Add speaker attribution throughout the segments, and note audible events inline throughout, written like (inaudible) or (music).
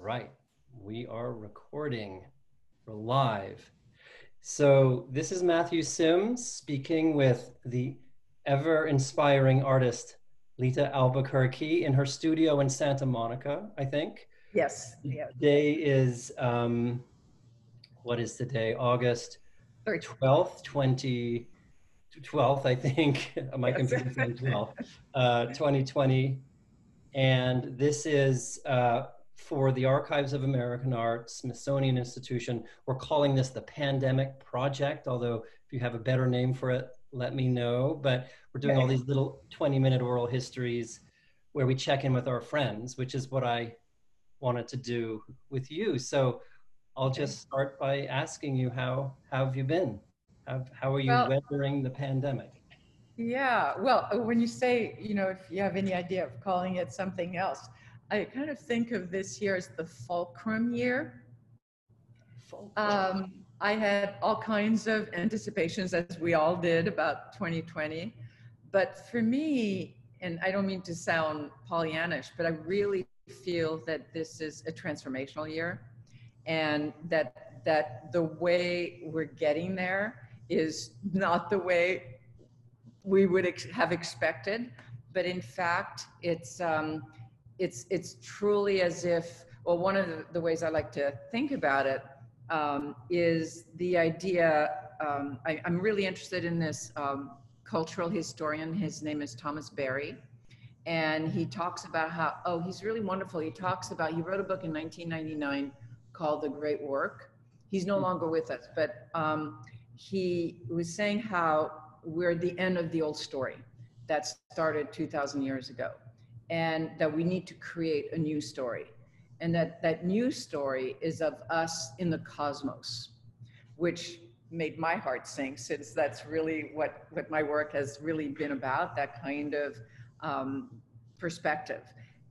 Speaker 1: right, we are recording. We're live. So, this is Matthew Simms speaking with the ever inspiring artist Lita Albuquerque in her studio in Santa Monica, I think.
Speaker 2: Yes. Yeah.
Speaker 1: Today is, um, what is today? August 12th, 20, 12th, I think. (laughs) My computer said 12th, uh, 2020. And this is uh, for the Archives of American Art, Smithsonian Institution. We're calling this the Pandemic Project, although if you have a better name for it, let me know. But we're doing all these little 20 minute oral histories where we check in with our friends, which is what I wanted to do with you. So I'll just start by asking you how, how have you been? How, how are you
Speaker 2: Well-
Speaker 1: weathering the pandemic?
Speaker 2: Yeah. Well, when you say, you know, if you have any idea of calling it something else, I kind of think of this year as the fulcrum year. Um, I had all kinds of anticipations, as we all did, about 2020. But for me, and I don't mean to sound Pollyannish, but I really feel that this is a transformational year, and that that the way we're getting there is not the way we would ex- have expected, but in fact, it's um, it's it's truly as if. Well, one of the, the ways I like to think about it um, is the idea. Um, I, I'm really interested in this um, cultural historian. His name is Thomas Berry. And he talks about how, oh, he's really wonderful. He talks about, he wrote a book in 1999 called The Great Work. He's no longer with us, but um, he was saying how we're at the end of the old story that started 2,000 years ago, and that we need to create a new story. And that that new story is of us in the cosmos which made my heart sink since that's really what what my work has really been about that kind of um, perspective.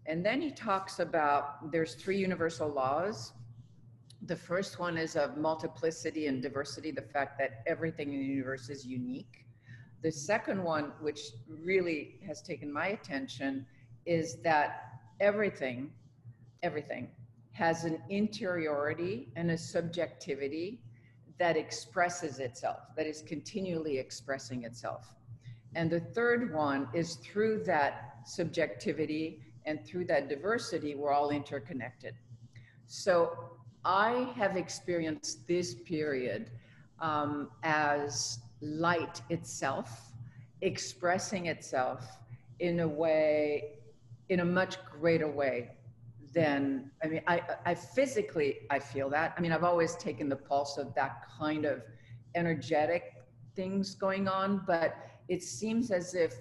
Speaker 2: And then he talks about there's three universal laws. The first one is of multiplicity and diversity the fact that everything in the universe is unique. The second one which really has taken my attention is that everything everything has an interiority and a subjectivity that expresses itself, that is continually expressing itself. And the third one is through that subjectivity and through that diversity, we're all interconnected. So I have experienced this period um, as light itself expressing itself in a way, in a much greater way than I mean, I, I physically I feel that. I mean, I've always taken the pulse of that kind of energetic things going on, but it seems as if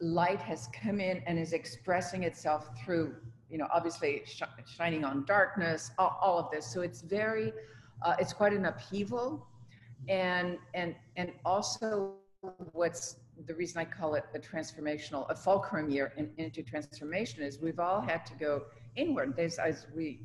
Speaker 2: light has come in and is expressing itself through, you know, obviously sh- shining on darkness, all, all of this. So it's very, uh, it's quite an upheaval, and and and also what's the reason I call it a transformational, a fulcrum year in, into transformation is we've all had to go inward. There's, as we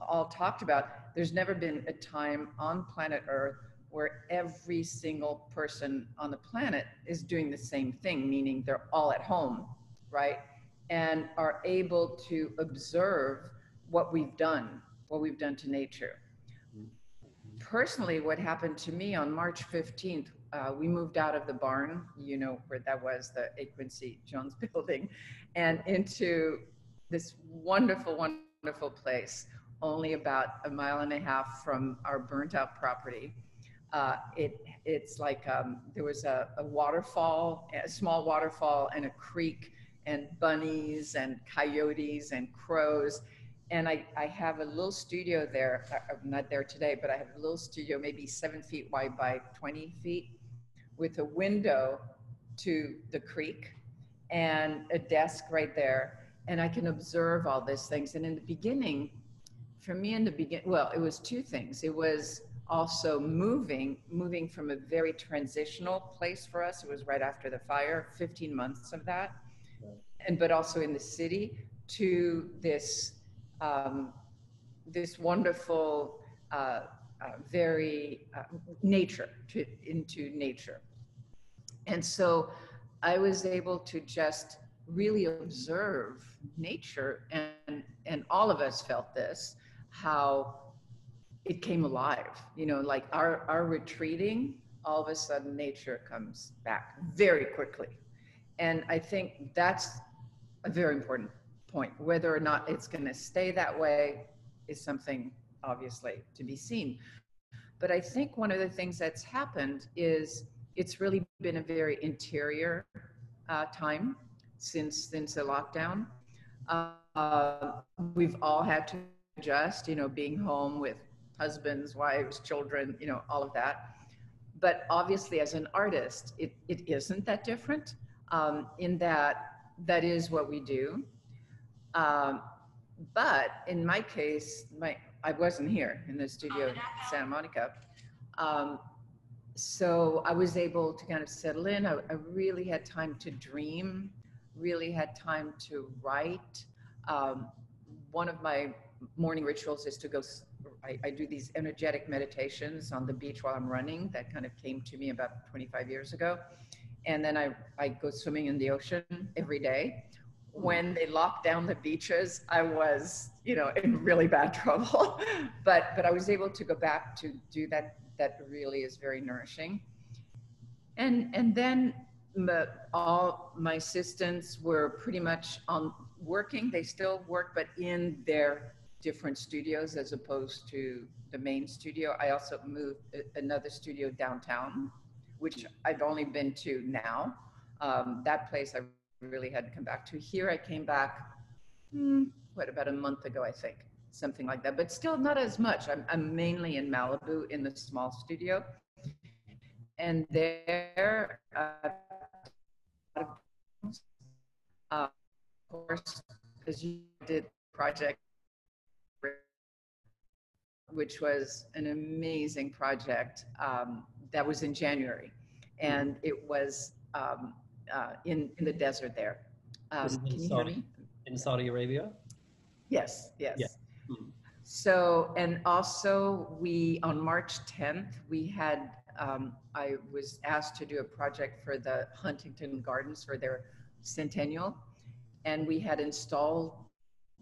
Speaker 2: all talked about, there's never been a time on planet Earth where every single person on the planet is doing the same thing, meaning they're all at home, right? And are able to observe what we've done, what we've done to nature. Mm-hmm. Personally, what happened to me on March 15th, uh, we moved out of the barn, you know, where that was the A. Quincy Jones (laughs) building, and into this wonderful, wonderful place, only about a mile and a half from our burnt out property. Uh, it, it's like um, there was a, a waterfall, a small waterfall, and a creek, and bunnies, and coyotes, and crows. And I, I have a little studio there. I- I'm not there today, but I have a little studio, maybe seven feet wide by 20 feet, with a window to the creek and a desk right there and I can observe all these things. And in the beginning, for me in the begin, well, it was two things. It was also moving, moving from a very transitional place for us. It was right after the fire, 15 months of that, and but also in the city to this um, this wonderful, uh, uh, very uh, nature to into nature. And so I was able to just really observe nature and and all of us felt this how it came alive. You know, like our, our retreating, all of a sudden nature comes back very quickly. And I think that's a very important point. Whether or not it's going to stay that way is something obviously to be seen. But I think one of the things that's happened is it's really been a very interior uh, time since since the lockdown. Uh, we've all had to adjust, you know, being home with husbands, wives, children, you know, all of that. But obviously, as an artist, it, it isn't that different um, in that that is what we do. Um, but in my case, my I wasn't here in the studio in Santa Monica. Um, so I was able to kind of settle in. I, I, really had time to dream, really had time to write. Um, one of my morning rituals is to go, I, I, do these energetic meditations on the beach while I'm running. That kind of came to me about 25 years ago. And then I, I go swimming in the ocean every day when they locked down the beaches, I was, you know, in really bad (laughs) trouble. but but I was able to go back to do that. That really is very nourishing. And and then the, all my assistants were pretty much on working. They still work, but in their different studios as opposed to the main studio. I also moved another studio downtown, which I've only been to now. Um, that place I really had to come back to. Here I came back, hmm, what, about a month ago, I think, something like that, but still not as much. I'm, I'm mainly in Malibu in the small studio. And there, uh, of course, as you did project, which was an amazing project um, that was in January. And it was um, uh, in in the desert there. Um, can you
Speaker 1: Saudi, hear me? In Saudi Arabia.
Speaker 2: Yes. Yes. Yeah. So and also we on March 10th we had um, I was asked to do a project for the Huntington Gardens for their centennial, and we had installed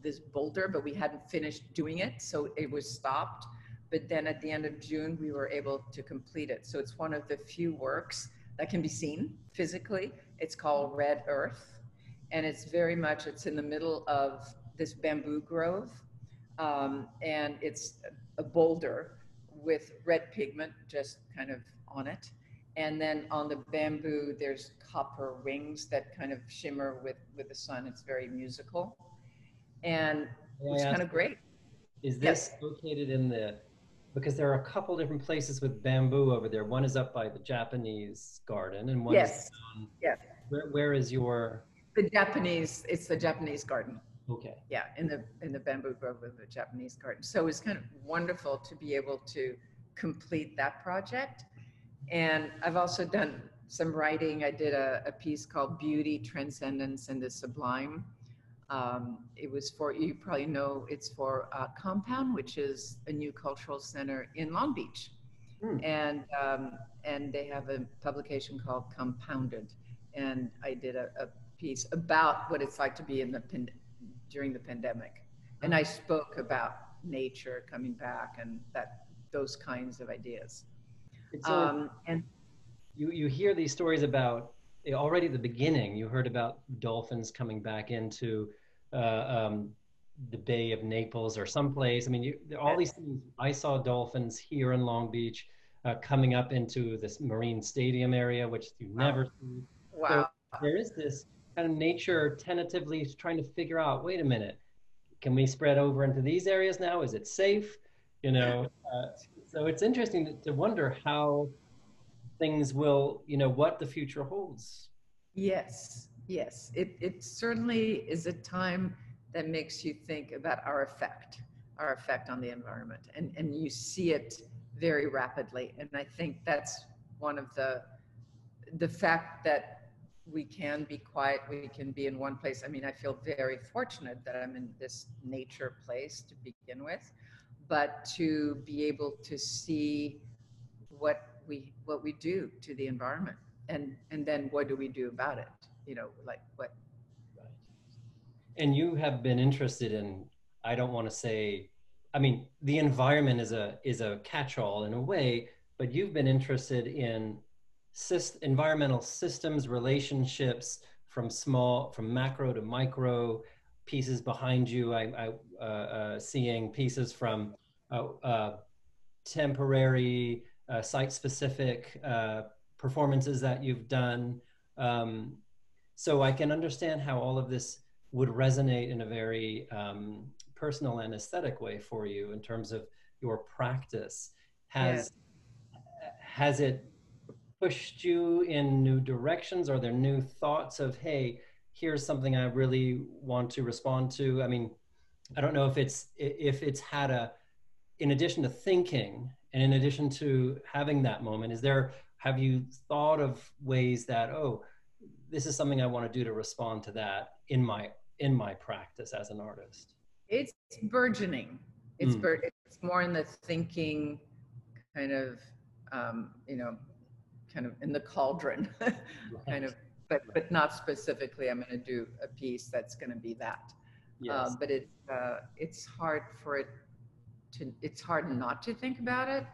Speaker 2: this boulder, but we hadn't finished doing it, so it was stopped. But then at the end of June, we were able to complete it. So it's one of the few works that can be seen physically. It's called Red Earth, and it's very much it's in the middle of this bamboo grove, um, and it's a boulder with red pigment just kind of on it. And then on the bamboo, there's copper rings that kind of shimmer with, with the sun. It's very musical. And it's kind of great.
Speaker 1: Is this yes. located in the because there are a couple different places with bamboo over there. One is up by the Japanese garden, and one
Speaker 2: yes.
Speaker 1: is
Speaker 2: down. Yes.
Speaker 1: Where, where is your?
Speaker 2: The Japanese. It's the Japanese garden.
Speaker 1: Okay.
Speaker 2: Yeah, in the in the bamboo grove of the Japanese garden. So it's kind of wonderful to be able to complete that project. And I've also done some writing. I did a, a piece called Beauty, Transcendence, and the Sublime um, it was for, you probably know, it's for uh, Compound, which is a new cultural center in Long Beach. Mm. And, um, and they have a publication called Compounded. And I did a, a piece about what it's like to be in the during the pandemic. And I spoke about nature coming back and that those kinds of ideas.
Speaker 1: Um, and you, you hear these stories about already at the beginning, you heard about dolphins coming back into uh, um, the Bay of Naples or someplace. I mean, you, all these things. I saw dolphins here in Long Beach uh, coming up into this marine stadium area, which you wow. never see.
Speaker 2: Wow.
Speaker 1: So there is this kind of nature tentatively trying to figure out. Wait a minute, can we spread over into these areas now? Is it safe? You know. Uh, so it's interesting to, to wonder how things will, you know, what the future holds.
Speaker 2: Yes, yes. It, it certainly is a time that makes you think about our effect, our effect on the environment. And, and you see it very rapidly. And I think that's one of the, the fact that we can be quiet, we can be in one place. I mean, I feel very fortunate that I'm in this nature place to begin with, but to be able to see what we what we do to the environment and and then what do we do about it you know like what
Speaker 1: right. and you have been interested in i don't want to say I mean, the environment is a is a catch-all in a way, but you've been interested in syst- environmental systems, relationships from small, from macro to micro. Pieces behind you, I, I uh, uh, seeing pieces from uh, uh temporary, uh, site-specific uh, performances that you've done. Um, so I can understand how all of this would resonate in a very um, personal and aesthetic way for you in terms of your practice. Has has it pushed you in new directions? Are there new thoughts of hey, here's something I really want to respond to? I mean, I don't know if it's if it's had a in addition to thinking and in addition to having that moment, is there have you thought of ways that oh this is something I want to do to respond to that in my in my practice as an artist?
Speaker 2: It's burgeoning. It's mm. bur- it's more in the thinking kind of um, you know kind of in the cauldron (laughs) kind of but but not specifically i'm going to do a piece that's going to be that yes. Uh, but it's uh, it's hard for it to it's hard not to think about it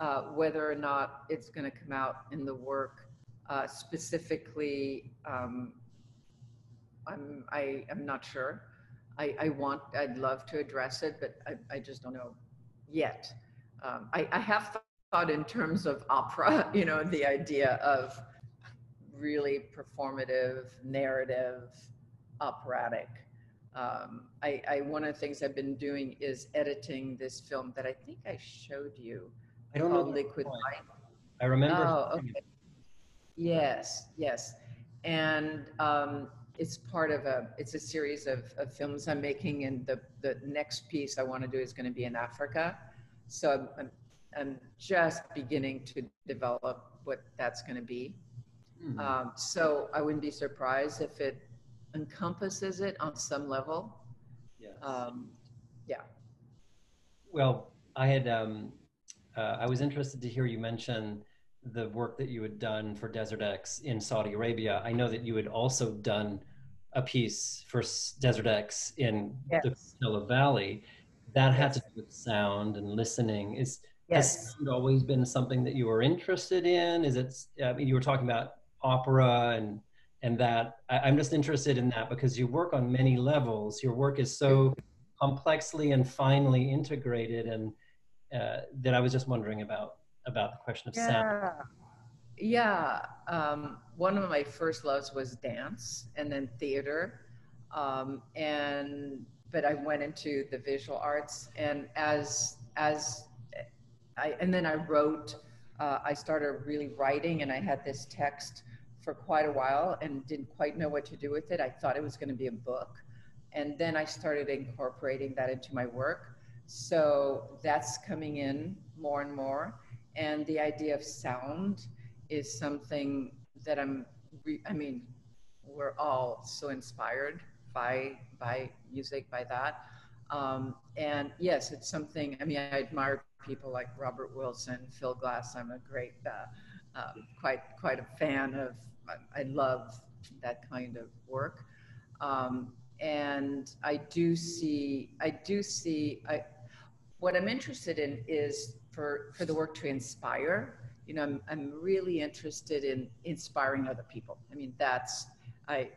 Speaker 2: uh, whether or not it's going to come out in the work uh, specifically, um, I'm, I am not sure. I, I want, I'd love to address it, but I, I just don't know yet. Um, I, I have thought in terms of opera, (laughs) you know, the idea of really performative, narrative, operatic. Um, I, I, one of the things I've been doing is editing this film that I think I showed you.
Speaker 1: I don't know.
Speaker 2: Liquid Light.
Speaker 1: I remember.
Speaker 2: Oh, okay. Yes, yes. And um, it's part of a, it's a series of, of films I'm making and the, the next piece I want to do is going to be in Africa. So I'm, I'm just beginning to develop what that's going to be. Mm-hmm. Um, so I wouldn't be surprised if it encompasses it on some level.
Speaker 1: Yes.
Speaker 2: Um, yeah.
Speaker 1: Well, I had, um, uh, I was interested to hear you mention the work that you had done for Desert X in Saudi Arabia, I know that you had also done a piece for Desert X in yes. the Coachella Valley. That had to do with sound and listening. Is yes. has always been something that you were interested in? Is it? I mean, you were talking about opera and and that. I, I'm just interested in that because you work on many levels. Your work is so complexly and finely integrated, and uh, that I was just wondering about about the question of
Speaker 2: yeah.
Speaker 1: sound.
Speaker 2: Yeah, um, one of my first loves was dance and then theater. Um, and but I went into the visual arts and as as I and then I wrote uh, I started really writing and I had this text for quite a while and didn't quite know what to do with it. I thought it was going to be a book. And then I started incorporating that into my work. So that's coming in more and more and the idea of sound is something that I'm. Re- I mean, we're all so inspired by by music, by that. Um, and yes, it's something. I mean, I admire people like Robert Wilson, Phil Glass. I'm a great, uh, uh, quite quite a fan of. I, I love that kind of work. Um, and I do see. I do see. I. What I'm interested in is for, for the work to inspire. You know, I'm, I'm really interested in inspiring other people. I mean, that's, I,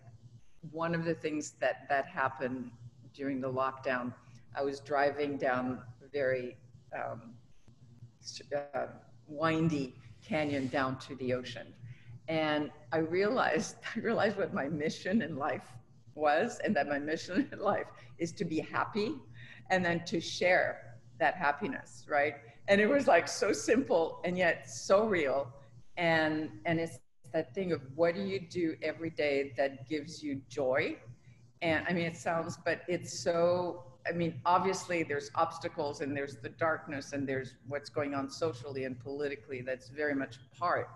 Speaker 2: one of the things that, that happened during the lockdown, I was driving down very um, uh, windy canyon down to the ocean. And I realized, (laughs) I realized what my mission in life was, and that my mission in life is to be happy and then to share that happiness, right? and it was like so simple and yet so real and and it's that thing of what do you do every day that gives you joy and i mean it sounds but it's so i mean obviously there's obstacles and there's the darkness and there's what's going on socially and politically that's very much part.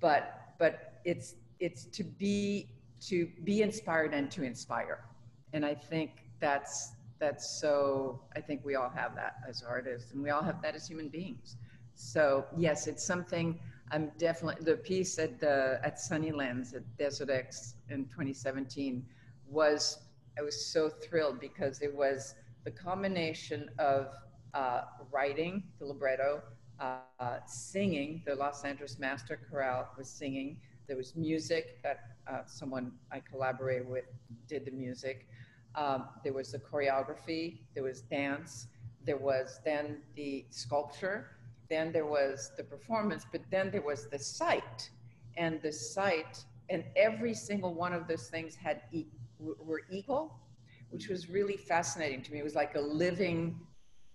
Speaker 2: But but it's it's to be to be inspired and to inspire. And i think that's that's so i think we all have that as artists and we all have that as human beings. So yes it's something i'm definitely the piece at the at sunnylands at desert x in 2017 was i was so thrilled because it was the combination of uh, writing the libretto, uh, singing. The Los Angeles Master Chorale was singing. There was music that uh, someone I collaborated with did the music. Um, there was the choreography. There was dance. There was then the sculpture. Then there was the performance. But then there was the site, and the site, and every single one of those things had e- were equal, which was really fascinating to me. It was like a living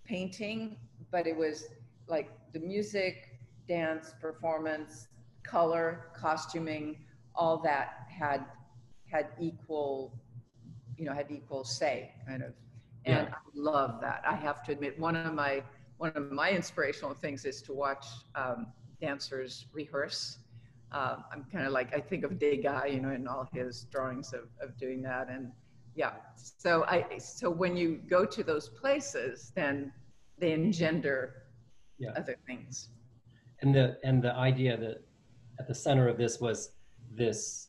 Speaker 2: painting, but it was like the music, dance, performance, color, costuming, all that had had equal, you know, had equal say, kind of. And yeah. I love that. I have to admit, one of my one of my inspirational things is to watch um, dancers rehearse. Uh, I'm kind of like I think of Degas, you know, in all his drawings of, of doing that, and yeah. So I so when you go to those places, then they engender yeah. other things.
Speaker 1: And the and the idea that at the center of this was this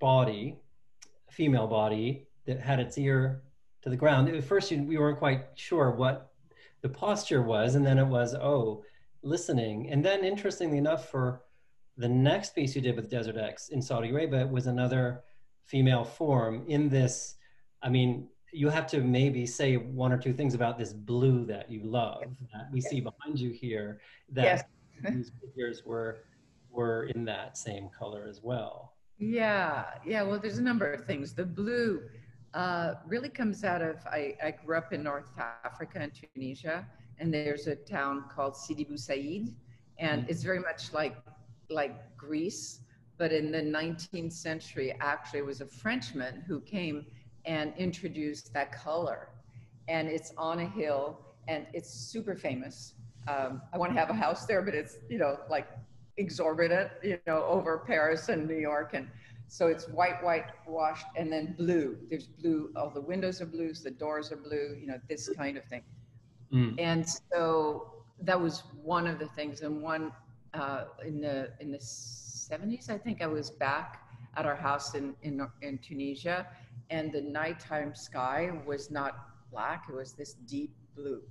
Speaker 1: body, female body that had its ear to the ground. At first, we weren't quite sure what the posture was, and then it was oh, listening. And then, interestingly enough, for the next piece you did with Desert X in Saudi Arabia was another female form in this. I mean, you have to maybe say one or two things about this blue that you love that we yes. see behind you here. That yes. (laughs) these figures were were in that same color as well.
Speaker 2: Yeah, yeah. Well, there's a number of things. The blue uh, really comes out of. I, I grew up in North Africa and Tunisia, and there's a town called Sidi Bou Said, and mm-hmm. it's very much like like Greece, but in the 19th century, actually, it was a Frenchman who came and introduced that color, and it's on a hill, and it's super famous. Um, I want to have a house there, but it's you know like exorbitant, you know, over Paris and New York. And so it's white, white washed and then blue. There's blue, all the windows are blues, the doors are blue, you know, this kind of thing. Mm. And so that was one of the things. And one uh, in the in the 70s, I think I was back at our house in, in, in Tunisia and the nighttime sky was not black, it was this deep blue.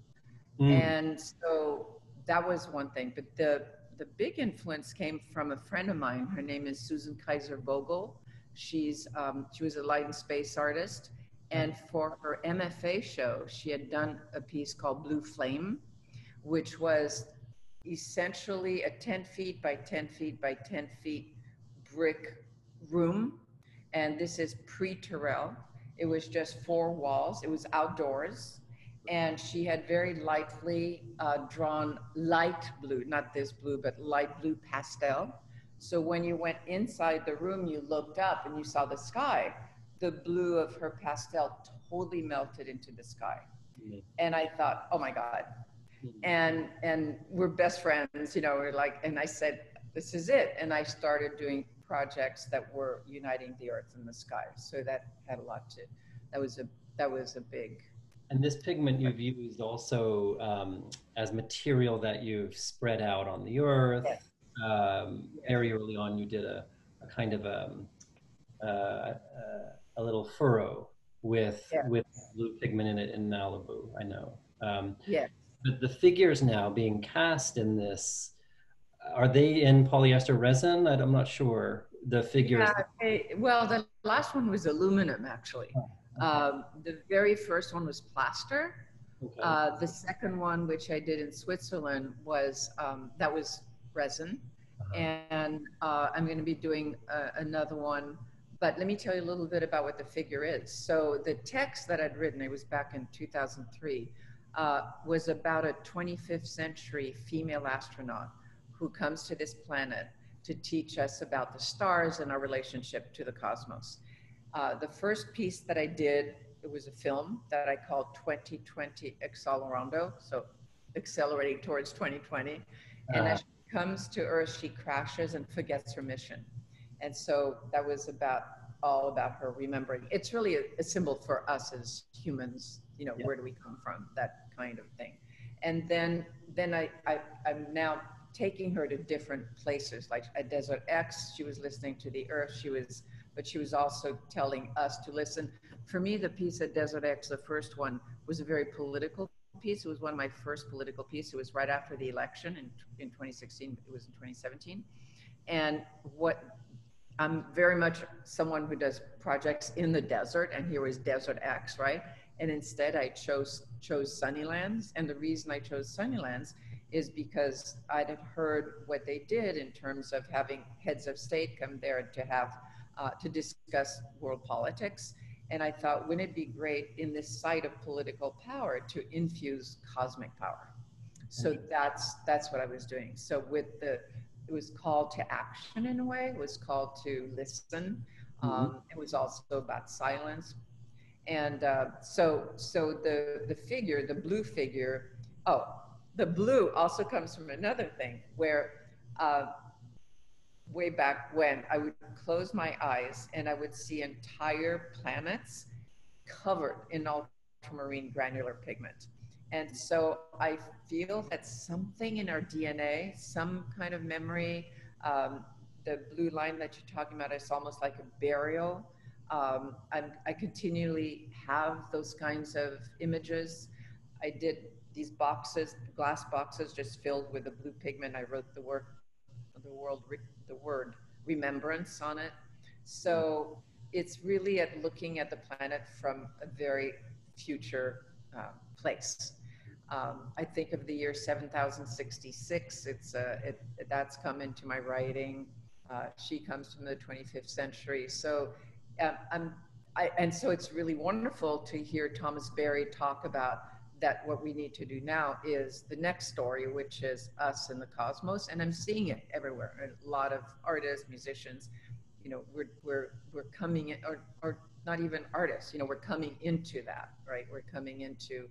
Speaker 2: Mm. And so that was one thing. But the the big influence came from a friend of mine. Her name is Susan Kaiser Vogel. She's um, she was a light and space artist, and for her MFA show, she had done a piece called Blue Flame, which was essentially a 10 feet by 10 feet by 10 feet brick room, and this is pre-Turrell. It was just four walls. It was outdoors and she had very lightly uh, drawn light blue, not this blue, but light blue pastel. So when you went inside the room, you looked up and you saw the sky. The blue of her pastel totally melted into the sky. Mm-hmm. And I thought, oh my God. And and we're best friends, you know, we're like, and I said, this is it. And I started doing projects that were uniting the earth and the sky. So that had a lot to that was a that was a big
Speaker 1: and this pigment you've used also um, as material that you've spread out on the earth. Yes. Um, very early on, you did a, a kind of a, um, uh, uh, a little furrow with yeah. with blue pigment in it in Malibu. I know. Um,
Speaker 2: yeah.
Speaker 1: But the figures now being cast in this, are they in polyester resin? I'm not sure. The figures. Yeah,
Speaker 2: they, well, the last one was aluminum, actually. Oh. Um, the very first one was plaster. Okay. Uh, the second one, which I did in Switzerland, was um, that was resin, uh-huh. and uh, I'm going to be doing uh, another one. But let me tell you a little bit about what the figure is. So the text that I'd written, it was back in 2003, uh, was about a 25th century female astronaut who comes to this planet to teach us about the stars and our relationship to the cosmos. Uh, the first piece that I did, it was a film that I called 2020 Accelerando, so accelerating towards 2020. Uh-huh. And as she comes to Earth, she crashes and forgets her mission. And so that was about all about her remembering. It's really a, a symbol for us as humans. You know, yeah. where do we come from? That kind of thing. And then, then I, I, I'm now taking her to different places. Like uh, at Desert X, she was listening to the Earth. She was but she was also telling us to listen. For me, the piece at Desert X, the first one, was a very political piece. It was one of my first political pieces. It was right after the election in, in 2016. It was in 2017. And what I'm very much someone who does projects in the desert, and here was Desert X, right? And instead, I chose chose Sunnylands, and the reason I chose Sunnylands is because I'd have heard what they did in terms of having heads of state come there to have uh, to discuss world politics. And I thought, wouldn't it be great in this site of political power to infuse cosmic power? So mm-hmm. that's that's what I was doing. So with the it was called to action in a way. It was called to listen. Mm-hmm. Um, it was also about silence. And uh, so so the the figure, the blue figure. Oh, the blue also comes from another thing where. Uh, way back when I would close my eyes and I would see entire planets covered in ultramarine granular pigment. And so I feel that something in our DNA, some kind of memory, um, the blue line that you're talking about is almost like a burial. Um, i continually have those kinds of images. I did these boxes, glass boxes, just filled with a blue pigment. I wrote the work, the world, the word remembrance on it. So it's really at looking at the planet from a very future uh, place. Um, I think of the year 7066. It's it, that's come into my writing. Uh, she comes from the 25th century. So um, I'm, I, and so it's really wonderful to hear Thomas Berry talk about that what we need to do now is the next story, which is us and the cosmos. And I'm seeing it everywhere. A lot of artists, musicians, you know, we're, we're, we're coming in, or, or not even artists, you know, we're coming into that, right? We're coming into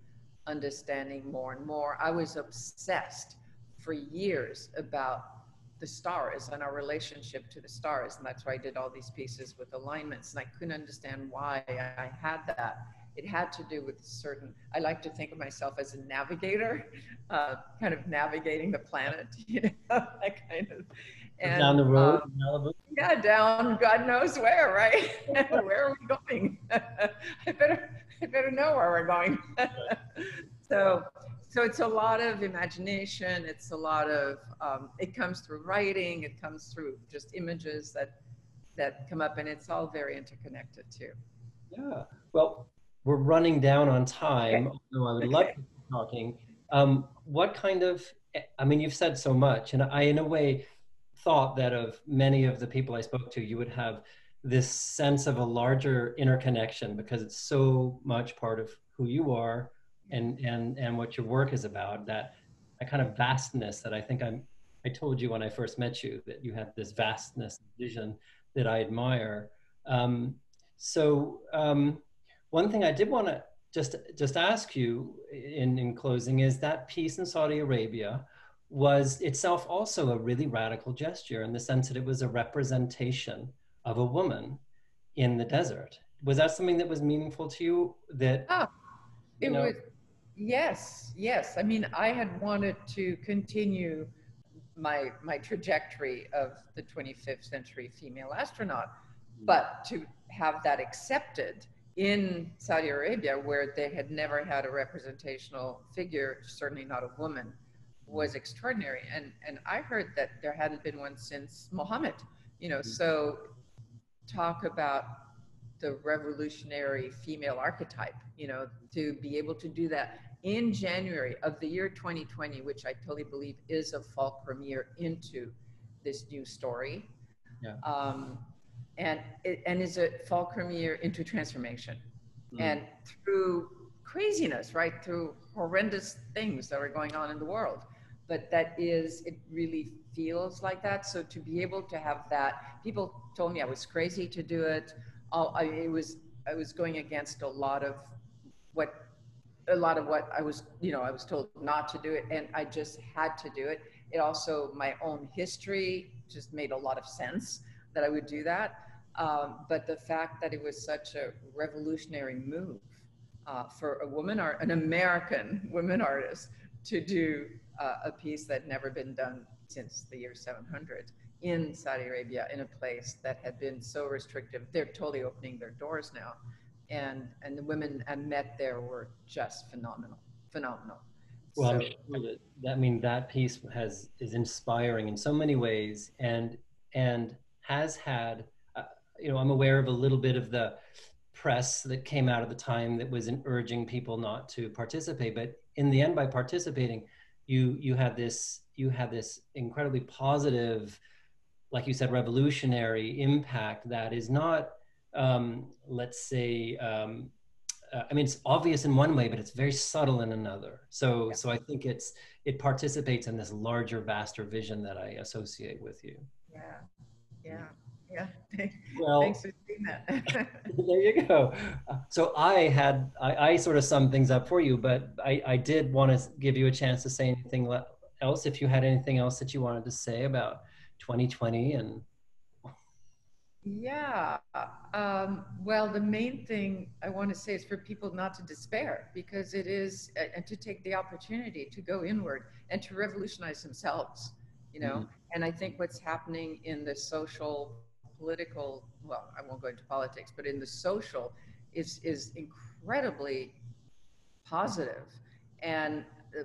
Speaker 2: understanding more and more. I was obsessed for years about the stars and our relationship to the stars. And that's why I did all these pieces with alignments. And I couldn't understand why I had that it had to do with certain, I like to think of myself as a navigator, (laughs) uh, kind of navigating the planet, (laughs) you know, that kind of.
Speaker 1: And, down the road um,
Speaker 2: Malibu? Yeah, down God knows where, right? (laughs) where are we going? I better, I better know where we're going. so, so it's a lot of imagination. It's a lot of, um, it comes through writing. It comes through just images that, that come up and it's all very interconnected too.
Speaker 1: Yeah. Well, we're running down on time, okay. although I would okay. love to keep talking. Um, what kind of, I mean, you've said so much, and I, in a way, thought that of many of the people I spoke to, you would have this sense of a larger interconnection because it's so much part of who you are and and and what your work is about that that kind of vastness that i think i'm i told you when i first met you that you have this vastness vision that i admire um, so um, one thing I did want to just just ask you in in closing is that piece in Saudi Arabia was itself also a really radical gesture in the sense that it was a representation of a woman in the desert. Was that something that was meaningful to you? That
Speaker 2: oh, it know, was. Yes, yes. I mean, I had wanted to continue my my trajectory of the 25th century female astronaut, hmm. but to have that accepted in Saudi Arabia, where they had never had a representational figure, certainly not a woman, was extraordinary. And and I heard that there hadn't been one since Muhammad. You know, hmm. so talk about the revolutionary female archetype. You know, to be able to do that in January of the year 2020, which I totally believe is a fulcrum year into this new story. Yeah. Um, and it, and is a fulcrum year into transformation mm. and through craziness right through horrendous things that are going on in the world but that is it really feels like that so to be able to have that people told me i was crazy to do it I, it was i was going against a lot of what a lot of what i was you know i was told not to do it and i just had to do it it also my own history just made a lot of sense that i would do that um, but the fact that it was such a revolutionary move uh, for a woman art, an American (laughs) woman artist, to do uh, a piece that had never been done since the year 700 in Saudi Arabia, in a place that had been so restrictive. They're totally opening their doors now, and and the women I met there were just phenomenal. phenomenal.
Speaker 1: Well, I'm sure that, that- I mean, that piece has, is inspiring in so many ways and, and has had, uh, you know, I'm aware of a little bit of the press that came out at the time that was in urging people not to participate. But in the end, by participating, you, you had this, you had this incredibly positive, like you said, revolutionary impact that is not, um, let's say, um, uh, I mean, it's obvious in one way, but it's very subtle in another. So,
Speaker 2: Yeah.
Speaker 1: so I think it's it participates in this larger, vaster vision that I associate with you.
Speaker 2: Yeah, yeah, yeah. (laughs)
Speaker 1: Well,
Speaker 2: Thanks for saying that. (laughs) (laughs)
Speaker 1: there you go. Uh, So I had I, I sort of summed things up for you, but I, I did want to give you a chance to say anything else if you had anything else that you wanted to say about 2020 and
Speaker 2: Yeah. Um, well, the main thing I want to say is for people not to despair because it is, and to take the opportunity to go inward and to revolutionize themselves, you know. And I think what's happening in the social, political, well, I won't go into politics, but in the social is, is incredibly positive. And uh,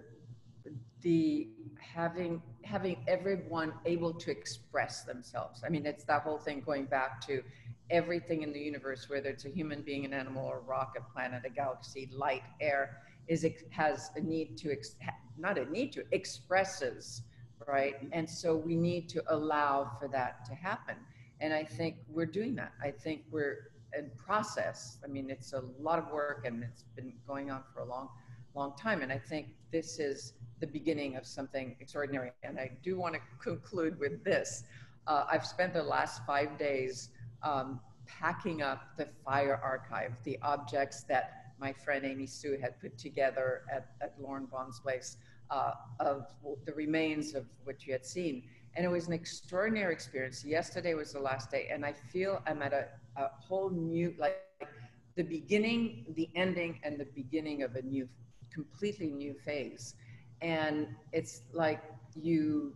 Speaker 2: the having having everyone able to express themselves. I mean, it's that whole thing going back to everything in the universe, whether it's a human being, an animal, or a rock, a planet, a galaxy, light, air, is has a need to ex- not a need to expresses, right? And so we need to allow for that to happen. And I think we're doing that. I think we're in process. I mean, it's a lot of work and it's been going on for a long, long time. And I think this is the beginning of something extraordinary. And I do want to conclude with this. Uh, I've spent the last five days um, packing up the fire archive, the objects that my friend Amy Sue had put together at, at Lauren Bond's place uh, of the remains of what you had seen. And it was an extraordinary experience. Yesterday was the last day, and I feel I'm at a, a whole new, like the beginning, the ending, and the beginning of a new, completely new phase and it's like you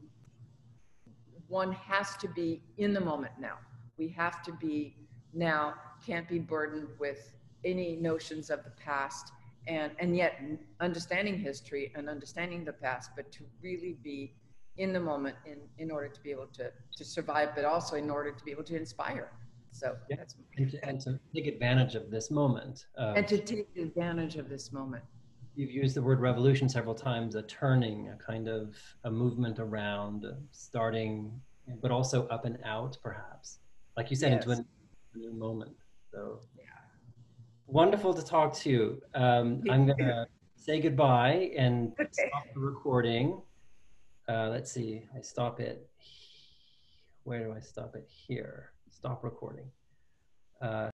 Speaker 2: one has to be in the moment now we have to be now can't be burdened with any notions of the past and and yet understanding history and understanding the past but to really be in the moment in in order to be able to to survive but also in order to be able to inspire so
Speaker 1: Yeah.
Speaker 2: that's
Speaker 1: and to, and to take advantage of this moment. Um,
Speaker 2: and to take advantage of this moment
Speaker 1: You've used the word revolution several times, a turning, a kind of a movement around, starting, but also up and out, perhaps. Like you said, into a new moment. So
Speaker 2: Yeah.
Speaker 1: wonderful to talk to you. Um, I'm going to say goodbye and
Speaker 2: Okay.
Speaker 1: stop the recording. Uh, let's see, I stop it. Where do I stop it? Here. Stop recording. Uh,